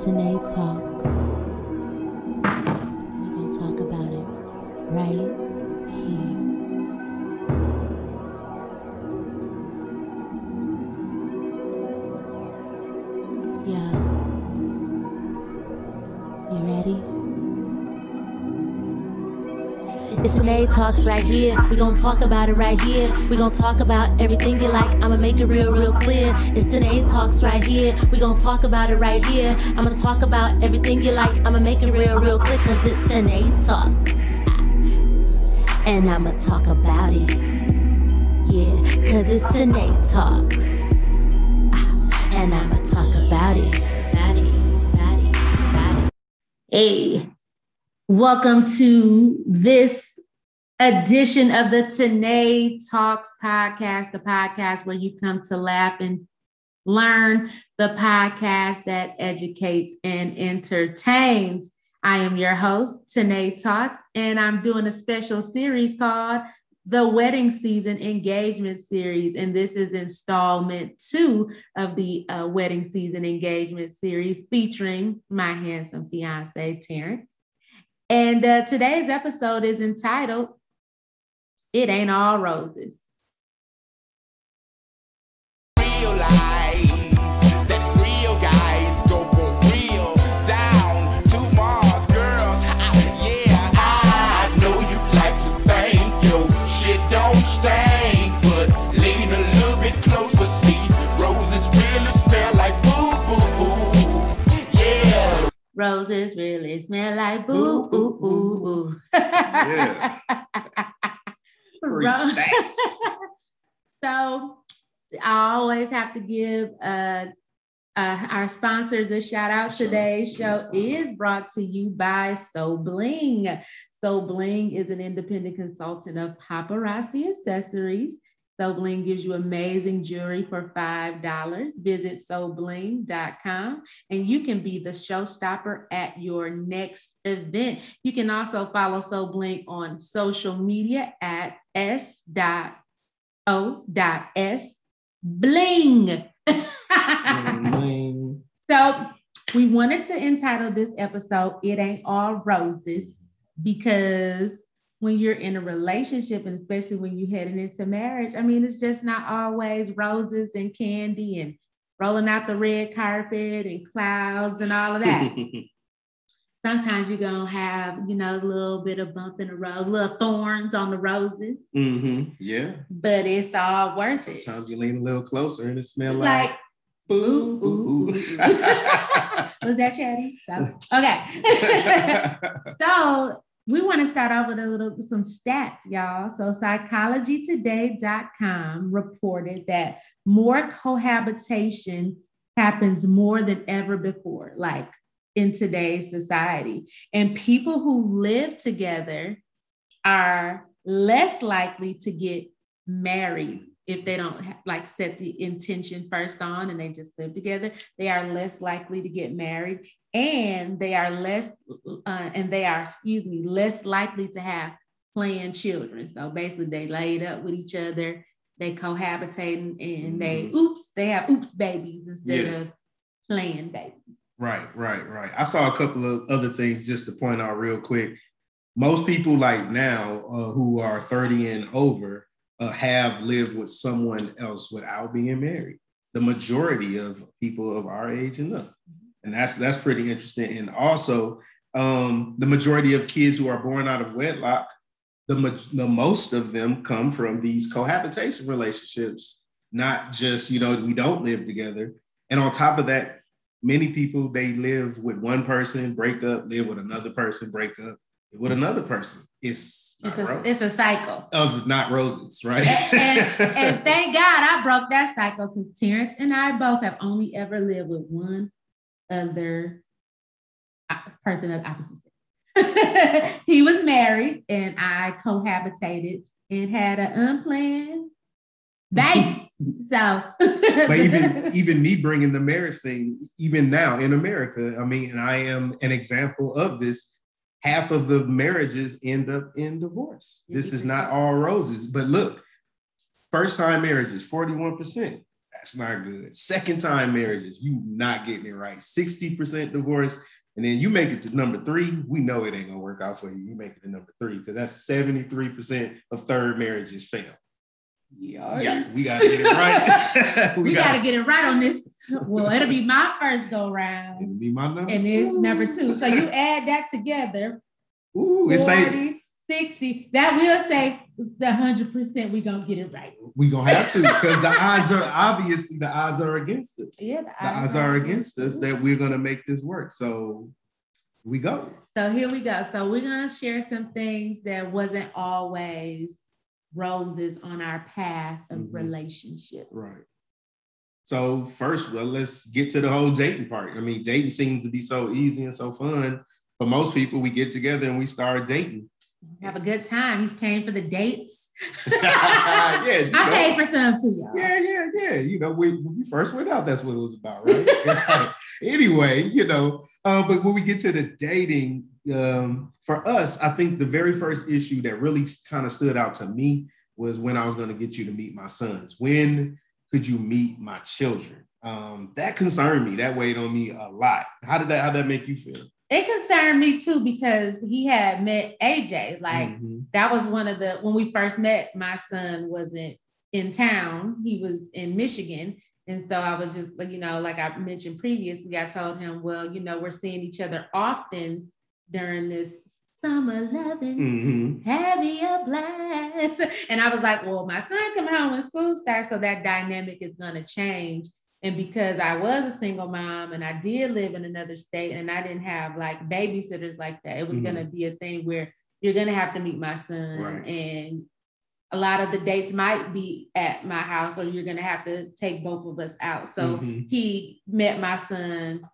Tanae It's Talks right here. We gon' talk about it right here. We gon' talk about everything you like. I'ma make it real, real clear. It's Tanae Talks right here. We gon' talk about it right here. I'm gonna talk about everything you like. I'ma make it real, real clear. Cause it's Tanae Talks. And I'ma talk about it. Yeah, cause it's Tanae Talks. Ah, and I'ma talk. About it. About it. Hey, welcome to this edition of the Tanae Talks podcast, the podcast where you come to laugh and learn, the podcast that educates and entertains. I am your host, Tanae Talk, and I'm doing a special series called the Wedding Season Engagement Series. And this is installment two of the uh, Wedding Season Engagement Series featuring my handsome fiance, Terrence. And uh, today's episode is entitled It Ain't All Roses. realize that real guys go for real down to Mars, girls. yeah, I know you like to think your shit don't stink, but lean a little bit closer. See, roses really smell like boo boo boo. Yeah. Roses really smell like boo, ooh, ooh, ooh. Yeah. Three Ro- stacks. so I always have to give uh, uh, our sponsors a shout out. Sure. Today's show is brought to you by So Bling. So Bling is an independent consultant of paparazzi accessories. So Bling gives you amazing jewelry for $5. Visit sobling.com and you can be the showstopper at your next event. You can also follow So Bling on social media at s dot o dot s bling. Bling. So we wanted to entitle this episode "It Ain't All Roses" because when you're in a relationship, and especially when you're heading into marriage, I mean, it's just not always roses and candy and rolling out the red carpet and clouds and all of that. Sometimes you're gonna have, you know, a little bit of bump in the road, little thorns on the roses, Mm-hmm. Yeah. but it's all worth it. Sometimes you lean a little closer and it smell like, Like, ooh, ooh, ooh. was that chatty? So, okay. so we want to start off with a little some stats, y'all. So psychologytoday.com reported that more cohabitation happens more than ever before, like in today's society. And people who live together are less likely to get married if they don't like set the intention first on and they just live together they are less likely to get married and they are less uh, and they are excuse me less likely to have planned children so basically they laid up with each other they cohabitating and they oops they have oops babies instead Yeah. of planned babies Right, right, right. I saw a couple of other things just to point out real quick. Most people like now uh, who are 30 and over uh, have lived with someone else without being married. The majority of people of our age and up. And that's that's pretty interesting. And also, um, the majority of kids who are born out of wedlock, the, ma- the most of them come from these cohabitation relationships, not just, you know, we don't live together. And on top of that, many people they live with one person, break up, live with another person, break up, with another person. It's it's a, it's a cycle of not roses, right? and, and, and thank God I broke that cycle because Terrence and I both have only ever lived with one other uh, person of opposite sex. he was married and I cohabitated and had an unplanned baby. so, but even even me bringing the marriage thing, even now in America, I mean, and I am an example of this. Half of the marriages end up in divorce. This is not all roses. But look, first time marriages, 41%. That's not good. Second time marriages, you not getting it right. 60% divorce. And then you make it to number three, we know it ain't gonna work out for you. You make it to number three because that's 73% of third marriages fail. Yeah, we gotta get it right. we, gotta, get it right on this. Well, it'll be my first go round. It'll be my number and two. it's number two. So you add that together, Ooh, it's like 60, that will say the 100% we gonna get it right. we gonna have to because the odds are obviously the odds are against us. Yeah, The odds are against us that we're gonna make this work. So we go. So here we go. So we're gonna share some things that wasn't always roses on our path of Mhm. relationship. Right. So first, well, let's get to the whole dating part. I mean, dating seems to be so easy and so fun. For most people, we get together and we start dating. Have a good time. He's paying for the dates. yeah, I know. paid for some too, y'all. Yeah, yeah, yeah. You know, we, when we first went out, that's what it was about, right? Right. Anyway, you know, uh, but when we get to the dating, um, for us, I think the very first issue that really kind of stood out to me was when I was going to get you to meet my sons. When could you meet my children? Um, that concerned me. That weighed on me a lot. How did that? How did that make you feel? It concerned me too because he had met AJ. Like Mhm. that was one of the when we first met, my son wasn't in town. He was in Michigan. And so I was just like, you know, like I mentioned previously, I told him, well, you know, we're seeing each other often during this summer loving. Mhm. Having a blast. And I was like, well, my son coming home when school starts, so that dynamic is gonna change. And because I was a single mom and I did live in another state and I didn't have like babysitters like that, it was Mhm. gonna be a thing where you're gonna have to meet my son Right. and a lot of the dates might be at my house or you're gonna have to take both of us out. So Mhm. he met my son,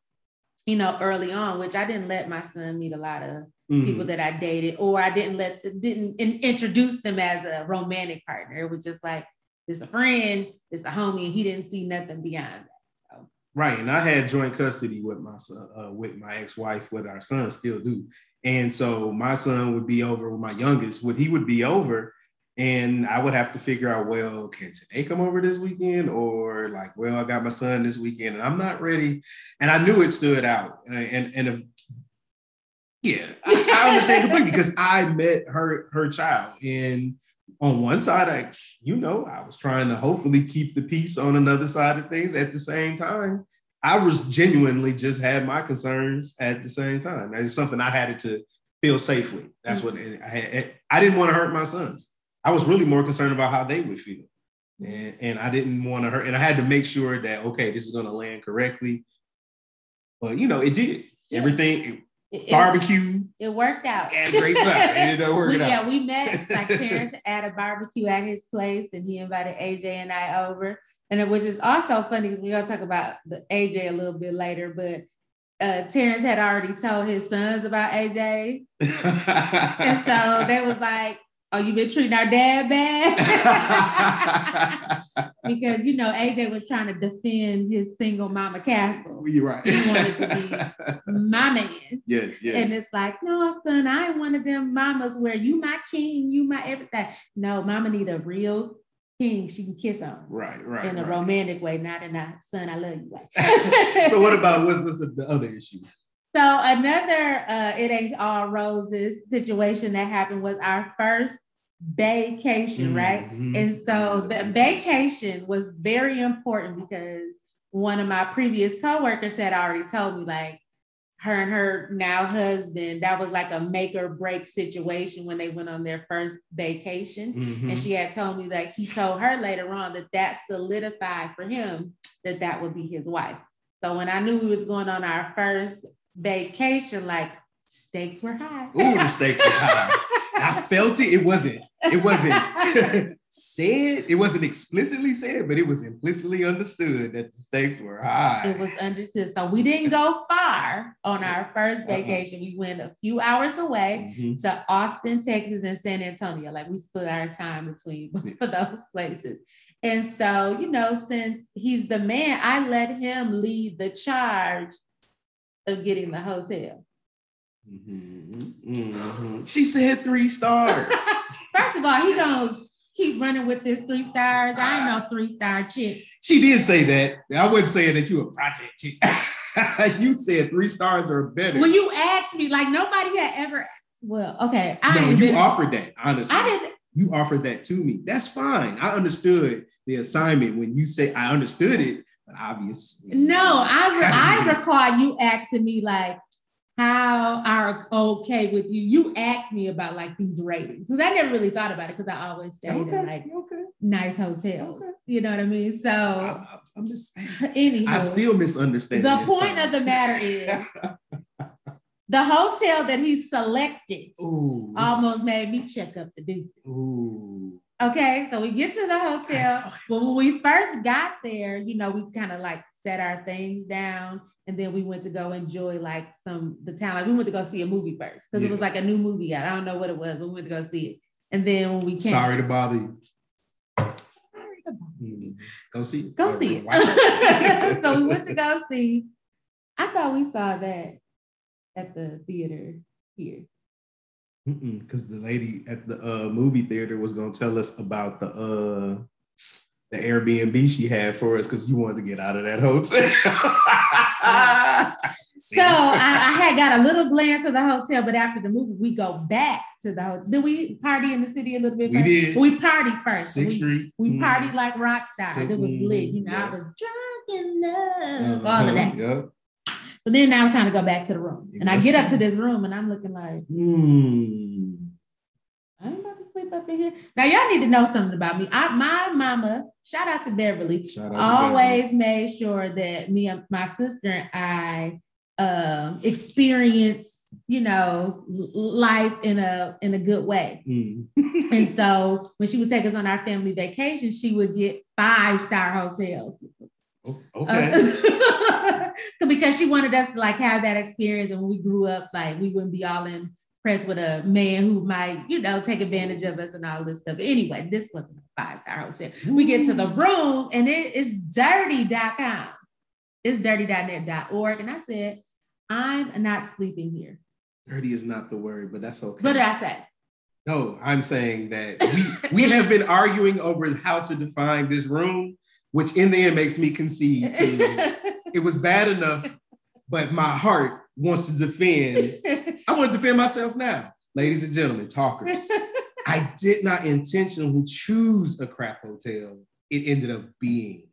you know, early on, which I didn't let my son meet a lot of people Mhm. that I dated, or I didn't let didn't in, introduce them as a romantic partner. It was just like it's a friend, it's a homie, and he didn't see nothing beyond that. Right, and I had joint custody with my son, uh, with my ex-wife, with our son, still do. And so my son would be over with my youngest. Would he would be over, and I would have to figure out, well, can today come over this weekend, or like, well, I got my son this weekend, and I'm not ready. And I knew it stood out, and and, and if, yeah, I, I understand completely because I met her her child, and on one side, I, you know, I was trying to hopefully keep the peace on another side of things. At the same time, I was genuinely just had my concerns at the same time. It's something I had to feel safe with. That's what I had. I didn't want to hurt my sons. I was really more concerned about how they would feel. And, and I didn't want to hurt, and I had to make sure that okay, this is going to land correctly. But you know, it did. Yeah. Everything It, barbecue, it worked out. had a great time. It ended up we, yeah, we met like Terrence at a barbecue at his place, and he invited AJ and I over. And it was just also funny because we're gonna talk about the AJ a little bit later, but uh Terrence had already told his sons about AJ. And so they was like, Oh, you've been treating our dad bad? because you know, AJ was trying to defend his single mama castle. You're right. He wanted to be My man. yes, yes. And it's like, no, son, I ain't one of them mamas where you my king, you my everything. No, mama need a real king she can kiss on right, right. in a right. romantic way, not in a son, I love you way. so what about what's, what's the other issue? So another uh it ain't all roses situation that happened was our first vacation, right? Mhm. And so the vacation was very important because one of my previous coworkers had already told me like her and her now husband, that was like a make or break situation when they went on their first vacation. Mhm. And she had told me that he told her later on that that solidified for him that that would be his wife. So when I knew we was going on our first vacation, like stakes were high. Ooh, the stakes were high. I felt it. It wasn't. It wasn't said. It wasn't explicitly said, but it was implicitly understood that the stakes were high. it was understood. So we didn't go far on our first Uh-uh. vacation. We went a few hours away Mhm. to Austin, Texas, and San Antonio. Like we split our time between both of those places. And so, you know, since he's the man, I let him lead the charge of getting the hotel. Mhm. Mhm. She said three stars. First of all, he gonna keep running with this three stars. I ain't no three star chick. She did say that. I wasn't saying that you a project chick. you said three stars are better. When you asked me, like nobody had ever. Well, okay, I no, you been- offered that, honestly. I didn't. You offered that to me. That's fine. I understood the assignment when you say I understood it, obviously. No, I re- I recall you asking me like, how are okay with you? You asked me about like these ratings. Because I never really thought about it because I always stayed Okay, in like okay. nice hotels. Okay. You know what I mean? So I, am just saying. anywho, I still misunderstand. the point of the matter is the hotel that he selected Ooh, almost made me check up the deuces. Ooh. Okay, so we get to the hotel. Well, when we first got there, you know, we kind of like set our things down and then we went to go enjoy like some the town. Like we went to go see a movie first because it was like a new movie out. I don't know what it was, but we went to go see it. And then when we came, Sorry to bother you. Sorry to bother you. Mm-hmm. Go see it. go see it. so we went to go see. I thought we saw that at the theater here. Because the lady at the uh, movie theater was going to tell us about the uh, the Airbnb she had for us because you wanted to get out of that hotel. So I, I had got a little glance of the hotel, but after the movie, we go back to the hotel. Did we party in the city a little bit? We first? did. We partied first. Sixth we, Street. we Mm. partied like rock stars. It was lit. You know, yeah. I was drunk in love, all Uh-huh, of that. Yep. So then now it's time to go back to the room. And I get up to this room and I'm looking like, Hmm. I'm about to sleep up in here. Now y'all need to know something about me. I, my mama, shout out to Beverly, out to always made sure that me and my sister and I um experience, you know, life in a in a good way. Beverly. And so when she would take us on our family vacation, she would get five star hotels. Mm. okay. Uh, because she wanted us to like have that experience. And when we grew up, like we wouldn't be all impressed with a man who might, you know, take advantage of us and all this stuff. Anyway, this wasn't a five star hotel. We get to the room and it is dirty.com. It's dirty.net.org. And I said, I'm not sleeping here. Dirty is not the word, but that's okay. What did I say? No, I'm saying that we we have been arguing over how to define this room, which in the end makes me concede to it was bad enough, but my heart wants to defend. I want to defend myself now, ladies and gentlemen, talkers. I did not intentionally choose a crap hotel. It ended up being.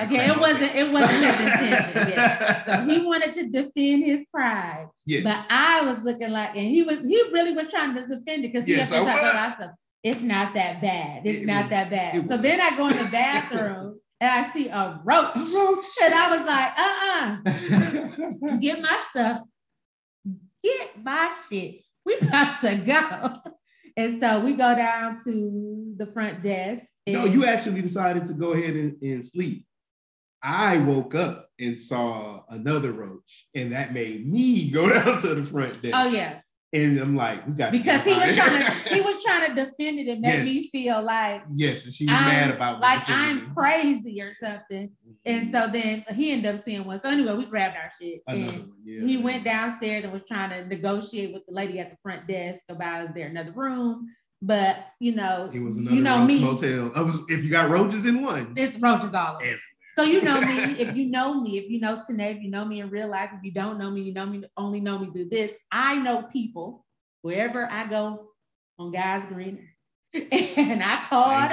okay, it wasn't it wasn't his intention. Yeah. So he wanted to defend his pride. yes. But I was looking like, and he was, he really was trying to defend it because he Yes, had to I talk about stuff. It's not that bad. It's It not was- that bad. So was. then I go in the bathroom and I see a roach. And I was like, uh-uh, get my stuff. Get my shit. We about to go. And so we go down to the front desk. no, you actually decided to go ahead and, and sleep. I woke up and saw another roach, and that made me go down to the front oh, desk. Oh yeah. And I'm like, we got Because he was trying to he was trying to defend it and make me feel like yes, and she was I'm- mad about like I'm this. crazy or something. And so then he ended up seeing one. So anyway, we grabbed our shit. Another and yeah. he went downstairs and was trying to negotiate with the lady at the front desk about is there another room. But you know, It was another you know me, motel. Was if you got roaches in one. it's roaches all over. So you know me, if you know me, if you know Tanae, if you know me in real life, if you don't know me, you know me only know me through this. I know people wherever I go on Guys Greener. And I called.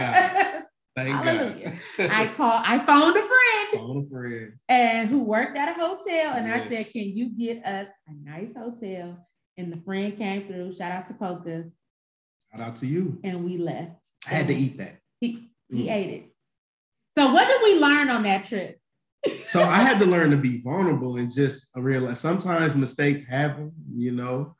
Thank Hallelujah. God. I called, I phoned a friend Phoned a friend. and who worked at a hotel. And I said, Can you get us a nice hotel? And the friend came through. Shout out to Polka. Shout out to you. And we left. I had to eat that. He, he Mm. ate it. So what did we learn on that trip? So I had to learn to be vulnerable and just realize sometimes mistakes happen, you know,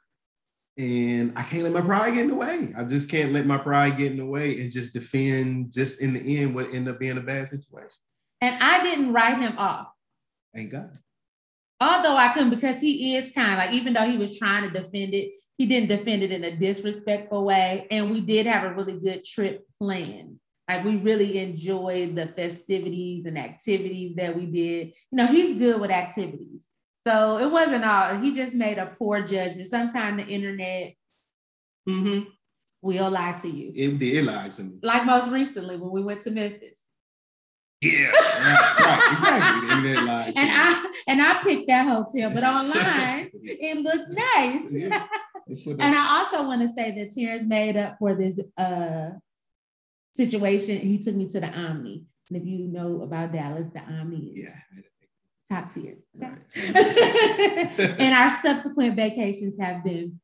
and I can't let my pride get in the way. I just can't let my pride get in the way and just defend. Just in the end, what end up being a bad situation. And I didn't write him off. Thank God. Although I couldn't, because he is kind like, even though he was trying to defend it, he didn't defend it in a disrespectful way. And we did have a really good trip planned. Like we really enjoyed the festivities and activities that we did. You know, he's good with activities. So it wasn't all, he just made a poor judgment. Sometimes the internet Mm-hmm. will lie to you. It did lie to me. Like most recently when we went to Memphis. Yeah, right, exactly. And me. I and I picked that hotel, but online it looked nice. Yeah. And I also want to say that Terrence made up for this uh situation. He took me to the Omni. And if you know about Dallas, the Omni is yeah. top tier. Okay? Right. and our subsequent vacations have been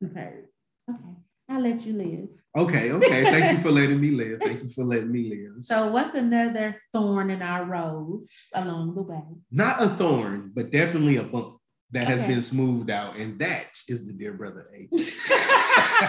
superb. Okay, I'll let you live. Okay, okay. Thank you for letting me live. Thank you for letting me live. So, what's another thorn in our rose along the way? not a thorn, but definitely a bump that has been smoothed out, and that is the dear brother AJ.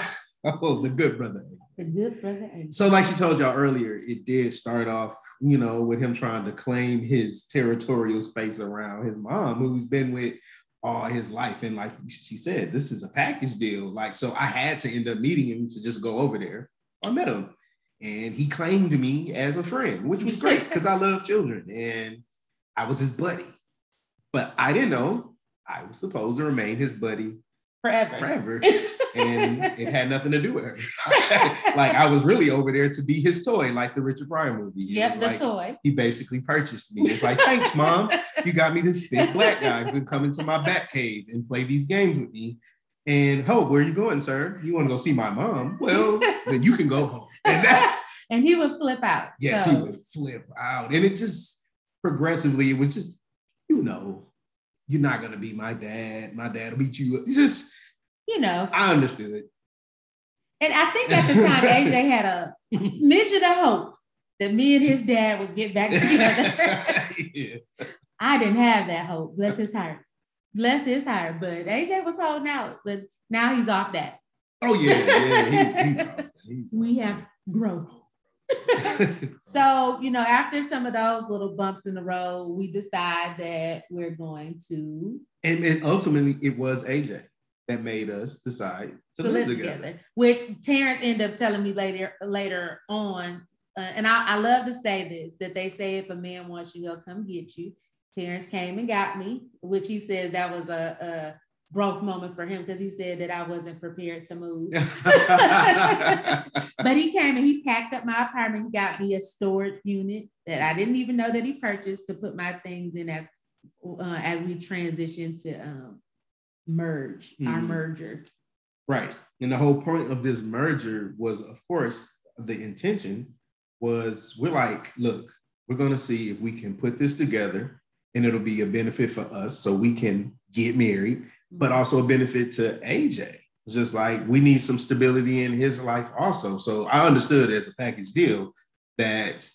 oh, the good brother. The good brother. So, like she told y'all earlier, it did start off, you know, with him trying to claim his territorial space around his mom, who's been with all his life. And like she said, this is a package deal. Like, so I had to end up meeting him to just go over there. I met him, and he claimed me as a friend, which was great because I love children, and I was his buddy. But I didn't know I was supposed to remain his buddy Forever. forever and it had nothing to do with her. like I was really over there to be his toy, like the Richard Pryor movie. Was the like, toy. He basically purchased me. It's like, thanks, mom. You got me this big black guy who can come into my bat cave and play these games with me. And Hope, where are you going, sir? You want to go see my mom? Well, then you can go home. And that's And he would flip out. yes, So, he would flip out. And it just progressively, it was just, you know, you're not gonna be my dad. My dad will beat you up. It's just, you know, I understood. It, And I think at the time AJ had a smidgen of hope that me and his dad would get back together. yeah. I didn't have that hope. Bless his heart. Bless his heart. But AJ was holding out, but now he's off that. Oh yeah, yeah. He's, he's, off. he's We have growth. So, you know, after some of those little bumps in the road, we decide that we're going to, and and ultimately it was AJ that made us decide to, live together. together. Which Terrence ended up telling me later later on. Uh, and I, I love to say this that they say if a man wants you, he'll come get you. Terrence came and got me, which he says that was a, a growth moment for him because he said that I wasn't prepared to move. But he came and he packed up my apartment. He got me a storage unit that I didn't even know that he purchased to put my things in as, uh, as we transitioned to um, merge our Mhm. merger. right. And the whole point of this merger was, of course, the intention was we're like, look, we're gonna see if we can put this together and it'll be a benefit for us so we can get married, but also a benefit to AJ. It's just like we need some stability in his life also. So I understood as a package deal that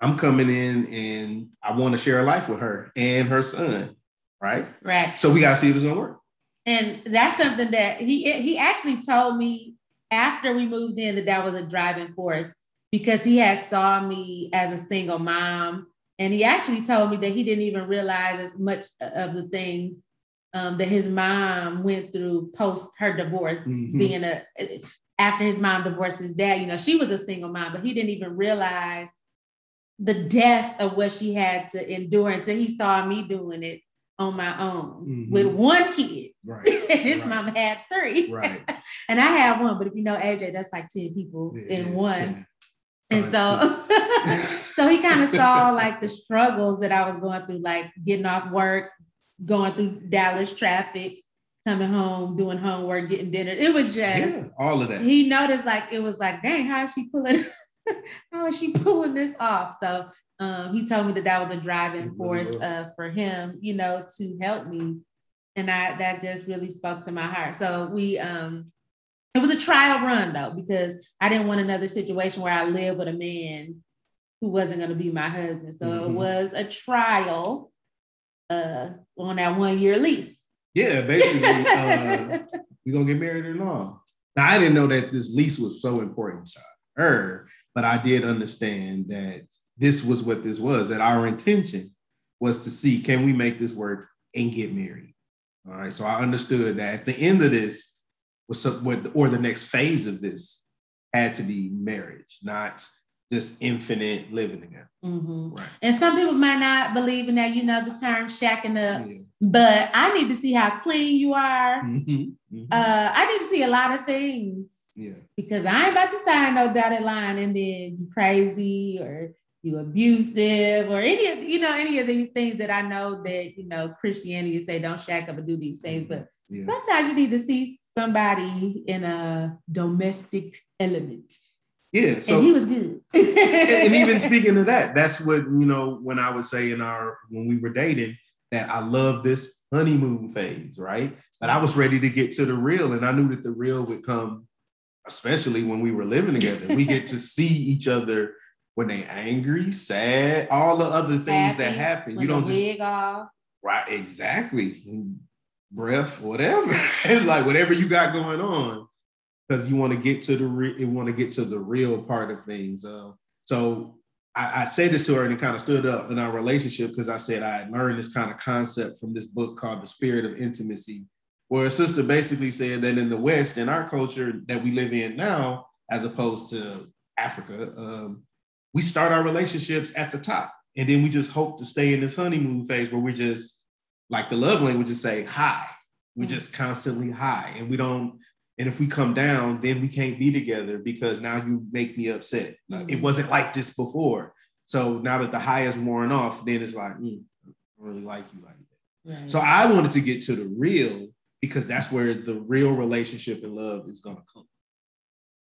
I'm coming in and I want to share a life with her and her son, right? Right. So we gotta see if it's gonna work. And that's something that he he actually told me after we moved in that that was a driving force because he had saw me as a single mom and he actually told me that he didn't even realize as much of the things um, that his mom went through post her divorce Mhm. being a after his mom divorced his dad you know she was a single mom but he didn't even realize the depth of what she had to endure until he saw me doing it on my own Mhm. with one kid Right. his Right. mama had three. Right. and I had one, but if you know AJ, that's like 10 people in one. 10 And so so he kind of saw like the struggles that I was going through, like getting off work, going through Dallas traffic, coming home, doing homework, getting dinner. It was just Yeah, all of that. he noticed like it was like, dang, how is she pulling? how is she pulling this off? So um, he told me that that was a driving force uh, for him, you know, to help me, and I that just really spoke to my heart. So we um, it was a trial run though because I didn't want another situation where I lived with a man who wasn't going to be my husband. So it Mhm. was a trial uh, on that one year lease. Yeah, basically, uh, we gonna get married in law. Now I didn't know that this lease was so important to her, but I did understand that this was what this was. That our intention was to see can we make this work and get married. All right, so I understood that at the end of this was some, or the next phase of this had to be marriage, not just infinite living together. Mhm. Right. And some people might not believe in that, you know, the term shacking up. Yeah. But I need to see how clean you are. Mhm, mhm. Uh, I need to see a lot of things Yeah. because I ain't about to sign no dotted line and then you crazy or you abusive or any of you know any of these things that I know that you know Christianity say don't shack up and do these things, mm-hmm. but Yeah. sometimes you need to see somebody in a domestic element, Yeah. So and he was good. and, and even speaking of that, that's what you know when I would say in our when we were dating that I love this honeymoon phase, right? But I was ready to get to the real, and I knew that the real would come, especially when we were living together. we get to see each other when they angry, sad, all the other things that happen. You don't just off. right exactly breath, whatever. it's like whatever you got going on, because you want to get to the re- you want to get to the real part of things. Uh, so I, I said this to her and it kind of stood up in our relationship because I said I had learned this kind of concept from this book called The Spirit of Intimacy, where a sister basically said that in the West, in our culture that we live in now, as opposed to Africa, um, we start our relationships at the top. And then we just hope to stay in this honeymoon phase where we're just like the love languages say high. We're Mm. just constantly high. And we don't, and if we come down, then we can't be together because now you make me upset. Like, It Mhm. wasn't like this before. So now that the high is worn off, then it's like, mm, I don't really like you like that. Right. So I wanted to get to the real because that's where the real relationship and love is gonna come.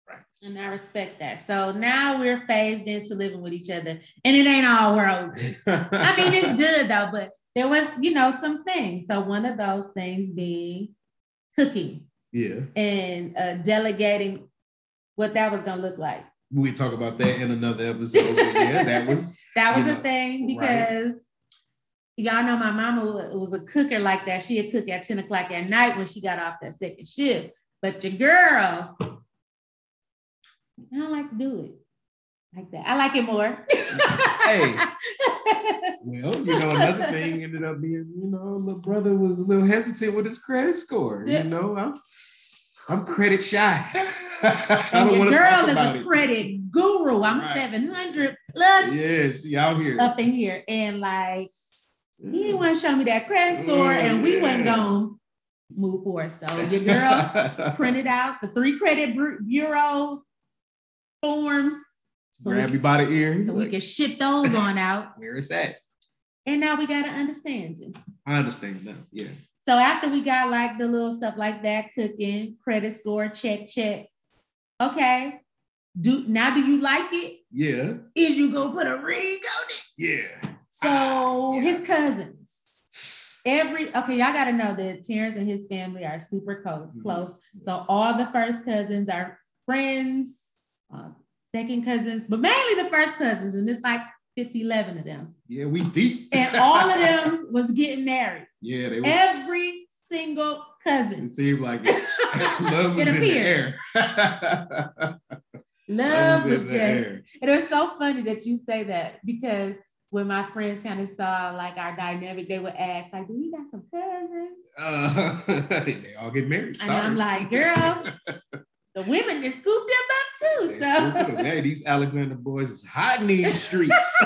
Right. And I respect that. So now we're phased into living with each other, and it ain't all roses. I mean, it's good though, but there was, you know, some things. So one of those things being cooking yeah. and uh, delegating what that was gonna look like. We talk about that in another episode. yeah, that was That was a know, thing right. Y'all know my mama was a cooker like that. She had cooked at 10 o'clock at night when she got off that second shift. But your girl, I don't like to do it like that. I like it more. Hey. Well, you know, another thing ended up being, you know, little brother was a little hesitant with his credit score. Yeah. You know, I'm I'm credit shy. And your girl is a it. credit guru. I'm Right. 700 plus Yes, y'all here. up in here. And like, he didn't want to show me that credit score, Mm, and we wasn't going to move forward. So your girl printed out the three credit bureau forms so Grab we, you by the ear. so we like, can ship those on out. Where is that? And now we got to understand it. I understand now. Yeah. So after we got like the little stuff like that, cooking, credit score, check, check. Okay. Do now do you like it? Yeah. Is you gonna put a ring on it? Yeah. So his cousins. Every okay, y'all gotta know that Terrence and his family are super Mhm. close. So all the first cousins are friends, uh, second cousins, but mainly the first cousins, and it's like 50, 11 of them. Yeah, we deep. And all of them was getting married. Yeah, they were. Every single cousin. It seemed like it. Love was It in the air. Love was the just air. it was so funny that you say that because when my friends kind of saw like our dynamic, they would ask, like, do we got some cousins? Uh, they all get married. And I'm like, girl, the women that scooped them up too. They. So Hey, these Alexander boys is hot in these streets.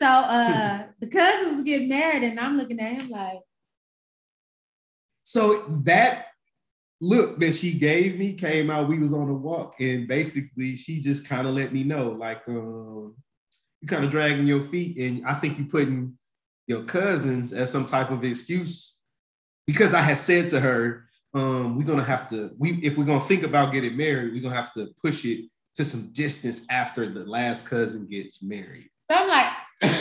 so uh the cousins get married, and I'm looking at him like, so that look that she gave me came out. We was on a walk, and basically she just kind of let me know, like, um, you kind of dragging your feet, and I think you're putting your cousins as some type of excuse because I had said to her, um, we're gonna have to, we if we're gonna think about getting married, we're gonna have to push it to some distance after the last cousin gets married. so I'm like,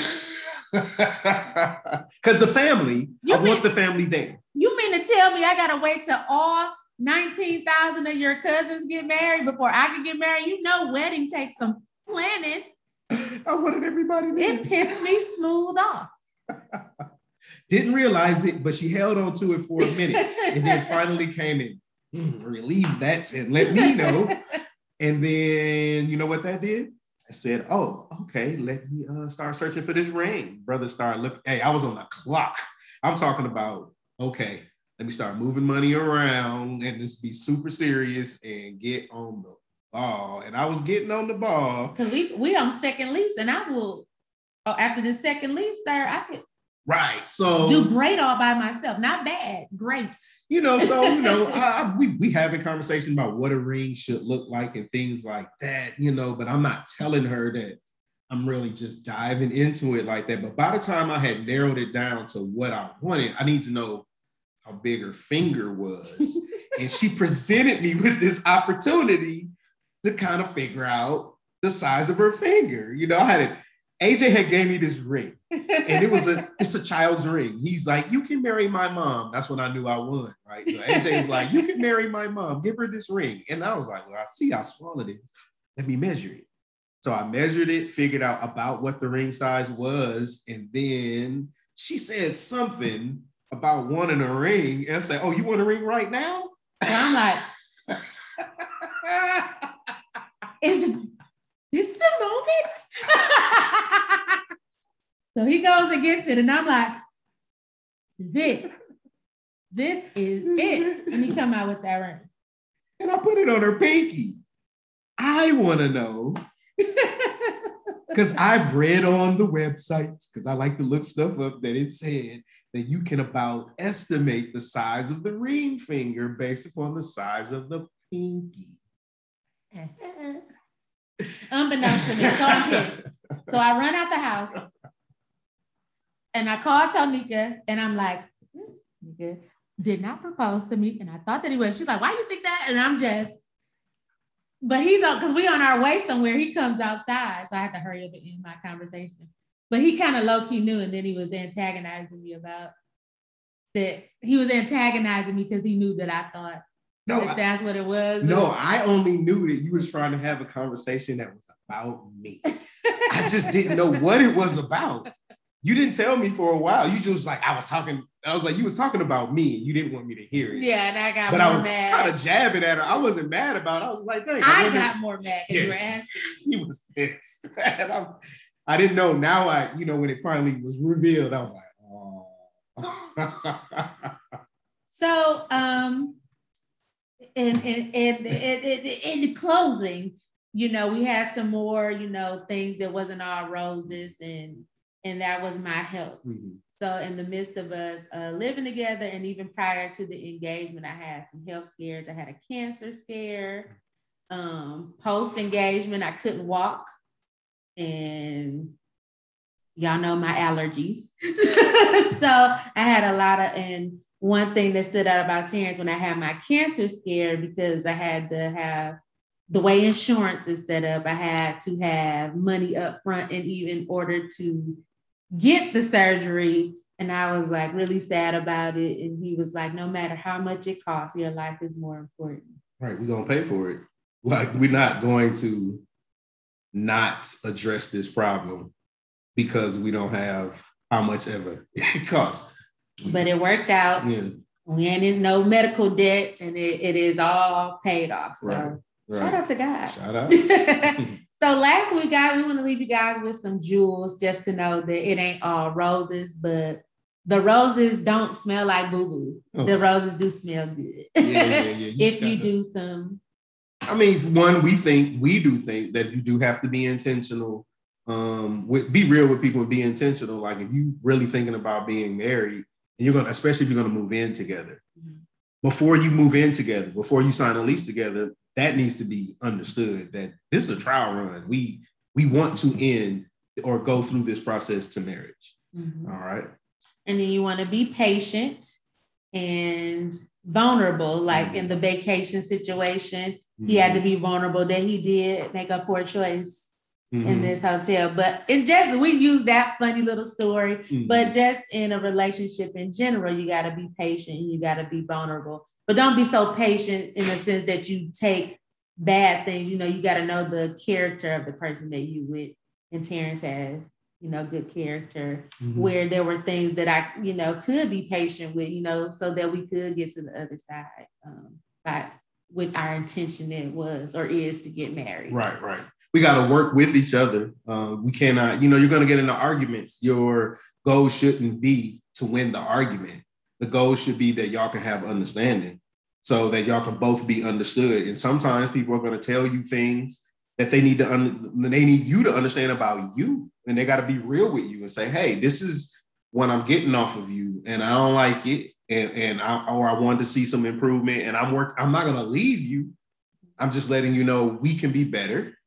Because the family, You I mean- want the family there. you mean to tell me I gotta wait till all 19,000 of your cousins get married before I can get married? You know, wedding takes some planning. I wanted everybody there. It pissed me smooth off. Didn't realize it, but she held on to it for a minute and then finally came in, "Mm, relieved that and let me know. And then you know what that did? I said, "Oh, okay. Let me uh, start searching for this ring." Brother started looking. Hey, I was on the clock. I'm talking about. Okay, let me start moving money around and just be super serious and get on the ball. And I was getting on the ball. Because we we on second lease, and I will. Oh, after the second lease, sir, I could Right. So Do great all by myself. Not bad, great. you know, so you know, I, I- we we having conversation about what a ring should look like and things like that, you know. But I'm not telling her that I'm really just diving into it like that. But by the time I had narrowed it down to what I wanted, I need to know how big her finger was, and she presented me with this opportunity to kind of figure out the size of her finger. You know, I had it. AJ had gave me this ring and it was a it's a child's ring. He's like, you can marry my mom. That's when I knew I won, right? So AJ's like, you can marry my mom. Give her this ring, and I was like, well, I see how small it is. Let me measure it. So I measured it, figured out about what the ring size was, and then she said something about wanting a ring, and I said, oh, you want a ring right now? And I'm like, is this the moment? so he goes and gets it, and I'm like, this, is it. This is it. And he come out with that ring. and I put it on her pinky. I want to know because I've read on the websites because I like to look stuff up that it said that you can about estimate the size of the ring finger based upon the size of the pinky. Uh-uh. Unbeknownst to me. So I'm pissed. So I run out the house and I call Tonika and I'm like, this did not propose to me. And I thought that he was. She's like, why do you think that? And I'm just, but he's on because we on our way somewhere. He comes outside. So I had to hurry up and end my conversation. But he kind of low-key knew, and then he was antagonizing me about that. He was antagonizing me because he knew that I thought No, that I, that's what it was. no, I only knew that you was trying to have a conversation that was about me. I just didn't know what it was about. You didn't tell me for a while. You just like, I was talking, I was like, you was talking about me and you didn't want me to hear it. Yeah, and I got but more I was mad. kind of jabbing at her. I wasn't mad about it. I was like, dang, I wonder- got more mad because you were Yes. asking. she was pissed. And I'm- I didn't know. Now I, you know, when it finally was revealed, I was like, oh. So, um, in in in in, in, in the closing, you know, we had some more, you know, things that wasn't all roses, and and that was my help. Mhm. So, in the midst of us uh, living together, and even prior to the engagement, I had some health scares. I had a cancer scare. Um, Post engagement, I couldn't walk, and y'all know my allergies. so I had a lot of, and one thing that stood out about Terrence when I had my cancer scare, because I had to have the way insurance is set up, I had to have money up front and even order to get the surgery. And I was like really sad about it. And he was like, no matter how much it costs, your life is more important. right, we're gonna pay for it. Like we're not going to not address this problem because we don't have how much ever it costs. But it worked out. Yeah, We ain't in no medical debt and it, it is all paid off. So Right. shout out to God. Shout out. so last week, guys, we want to leave you guys with some jewels just to know that it ain't all roses, but the roses don't smell like boo-boo. Oh. The roses do smell good. Yeah, yeah, yeah. if you do some I mean, one, we think we do think that you do have to be intentional. Um, with, be real with people and be intentional. Like if you really thinking about being married, and you're gonna, especially if you're gonna move in together. Mhm. Before you move in together, before you sign a lease together, that needs to be understood that this is a trial run. We we want to end or go through this process to marriage. Mhm. All right. and then you want to be patient and vulnerable like in the vacation situation he had to be vulnerable that he did make a poor choice in Mhm. this hotel but in just we use that funny little story Mhm. but just in a relationship in general you got to be patient and you got to be vulnerable but don't be so patient in the sense that you take bad things you know you got to know the character of the person that you with and terrence has you know good character Mhm. where there were things that I, you know, could be patient with, you know, so that we could get to the other side. Um, but with our intention it was or is to get married. Right, right. We got to work with each other. Uh, we cannot, you know, you're going to get into arguments. Your goal shouldn't be to win the argument. The goal should be that y'all can have understanding so that y'all can both be understood. And sometimes people are going to tell you things that they need to, un- they need you to understand about you. And they got to be real with you and say, hey, this is when I'm getting off of you and I don't like it, and and I, or I wanted to see some improvement, and I'm work. I'm not gonna leave you. I'm just letting you know we can be better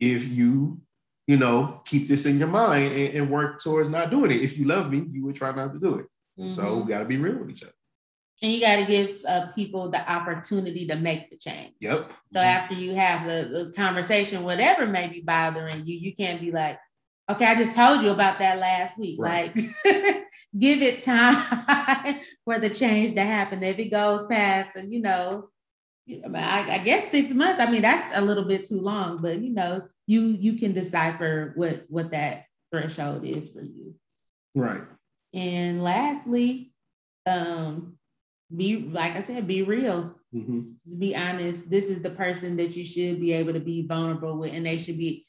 if you, you know, keep this in your mind and, and work towards not doing it. If you love me, you would try not to do it. So Mhm. we got to be real with each other. and you got to give uh, people the opportunity to make the change. Yep. So after you have the, the conversation, whatever may be bothering you, you can't be like, okay, I just told you about that last week. Right. Like, give it time for the change to happen. If it goes past, you know, I, I, guess six months. I mean, that's a little bit too long, but you know, you you can decipher what what that threshold is for you. right. And lastly, um, be like I said, be real Mhm. just be honest. This is the person that you should be able to be vulnerable with, and they should be.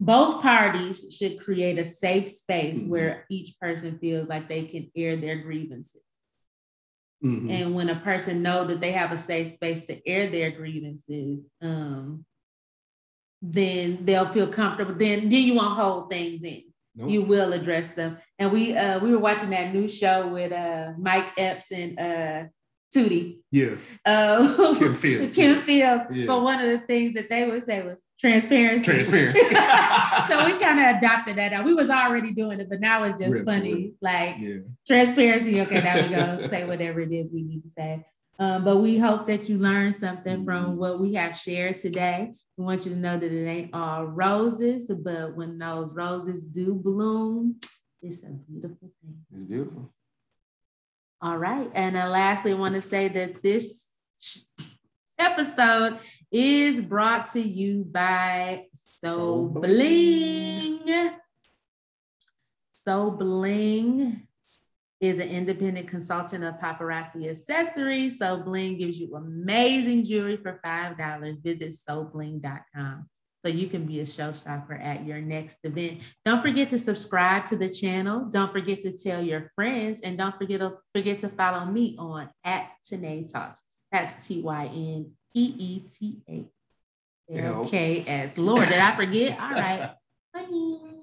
Both parties should create a safe space Mhm. where each person feels like they can air their grievances. Mhm. And when a person know that they have a safe space to air their grievances, um, then they'll feel comfortable. Then, then you won't hold things in. Nope. You will address them. And we uh, we were watching that new show with uh, Mike Epps and uh, Tootie. yeah. Uh, Kim Fields. Kim Fields. Yeah. But one of the things that they would say was transparency. Transparency. so we kind of adopted that. Now. We was already doing it, but now it's just funny. Like yeah. transparency. Okay, now we go say whatever it is we need to say. Um, but we hope that you learned something from what we have shared today. We want you to know that it ain't all roses, but when those roses do bloom, it's a beautiful thing. It's beautiful. All right. And then lastly, I want to say that this episode is brought to you by So So Bling. So Bling is an independent consultant of paparazzi accessories. So Bling gives you amazing jewelry for $5. Visit sobling.com so you can be a showstopper at your next event. Don't forget to subscribe to the channel. Don't forget to tell your friends, and don't forget to forget to follow me on at Tynee Talks. That's T Y N E E T A L K S. Lord, did I forget? All right. Bye.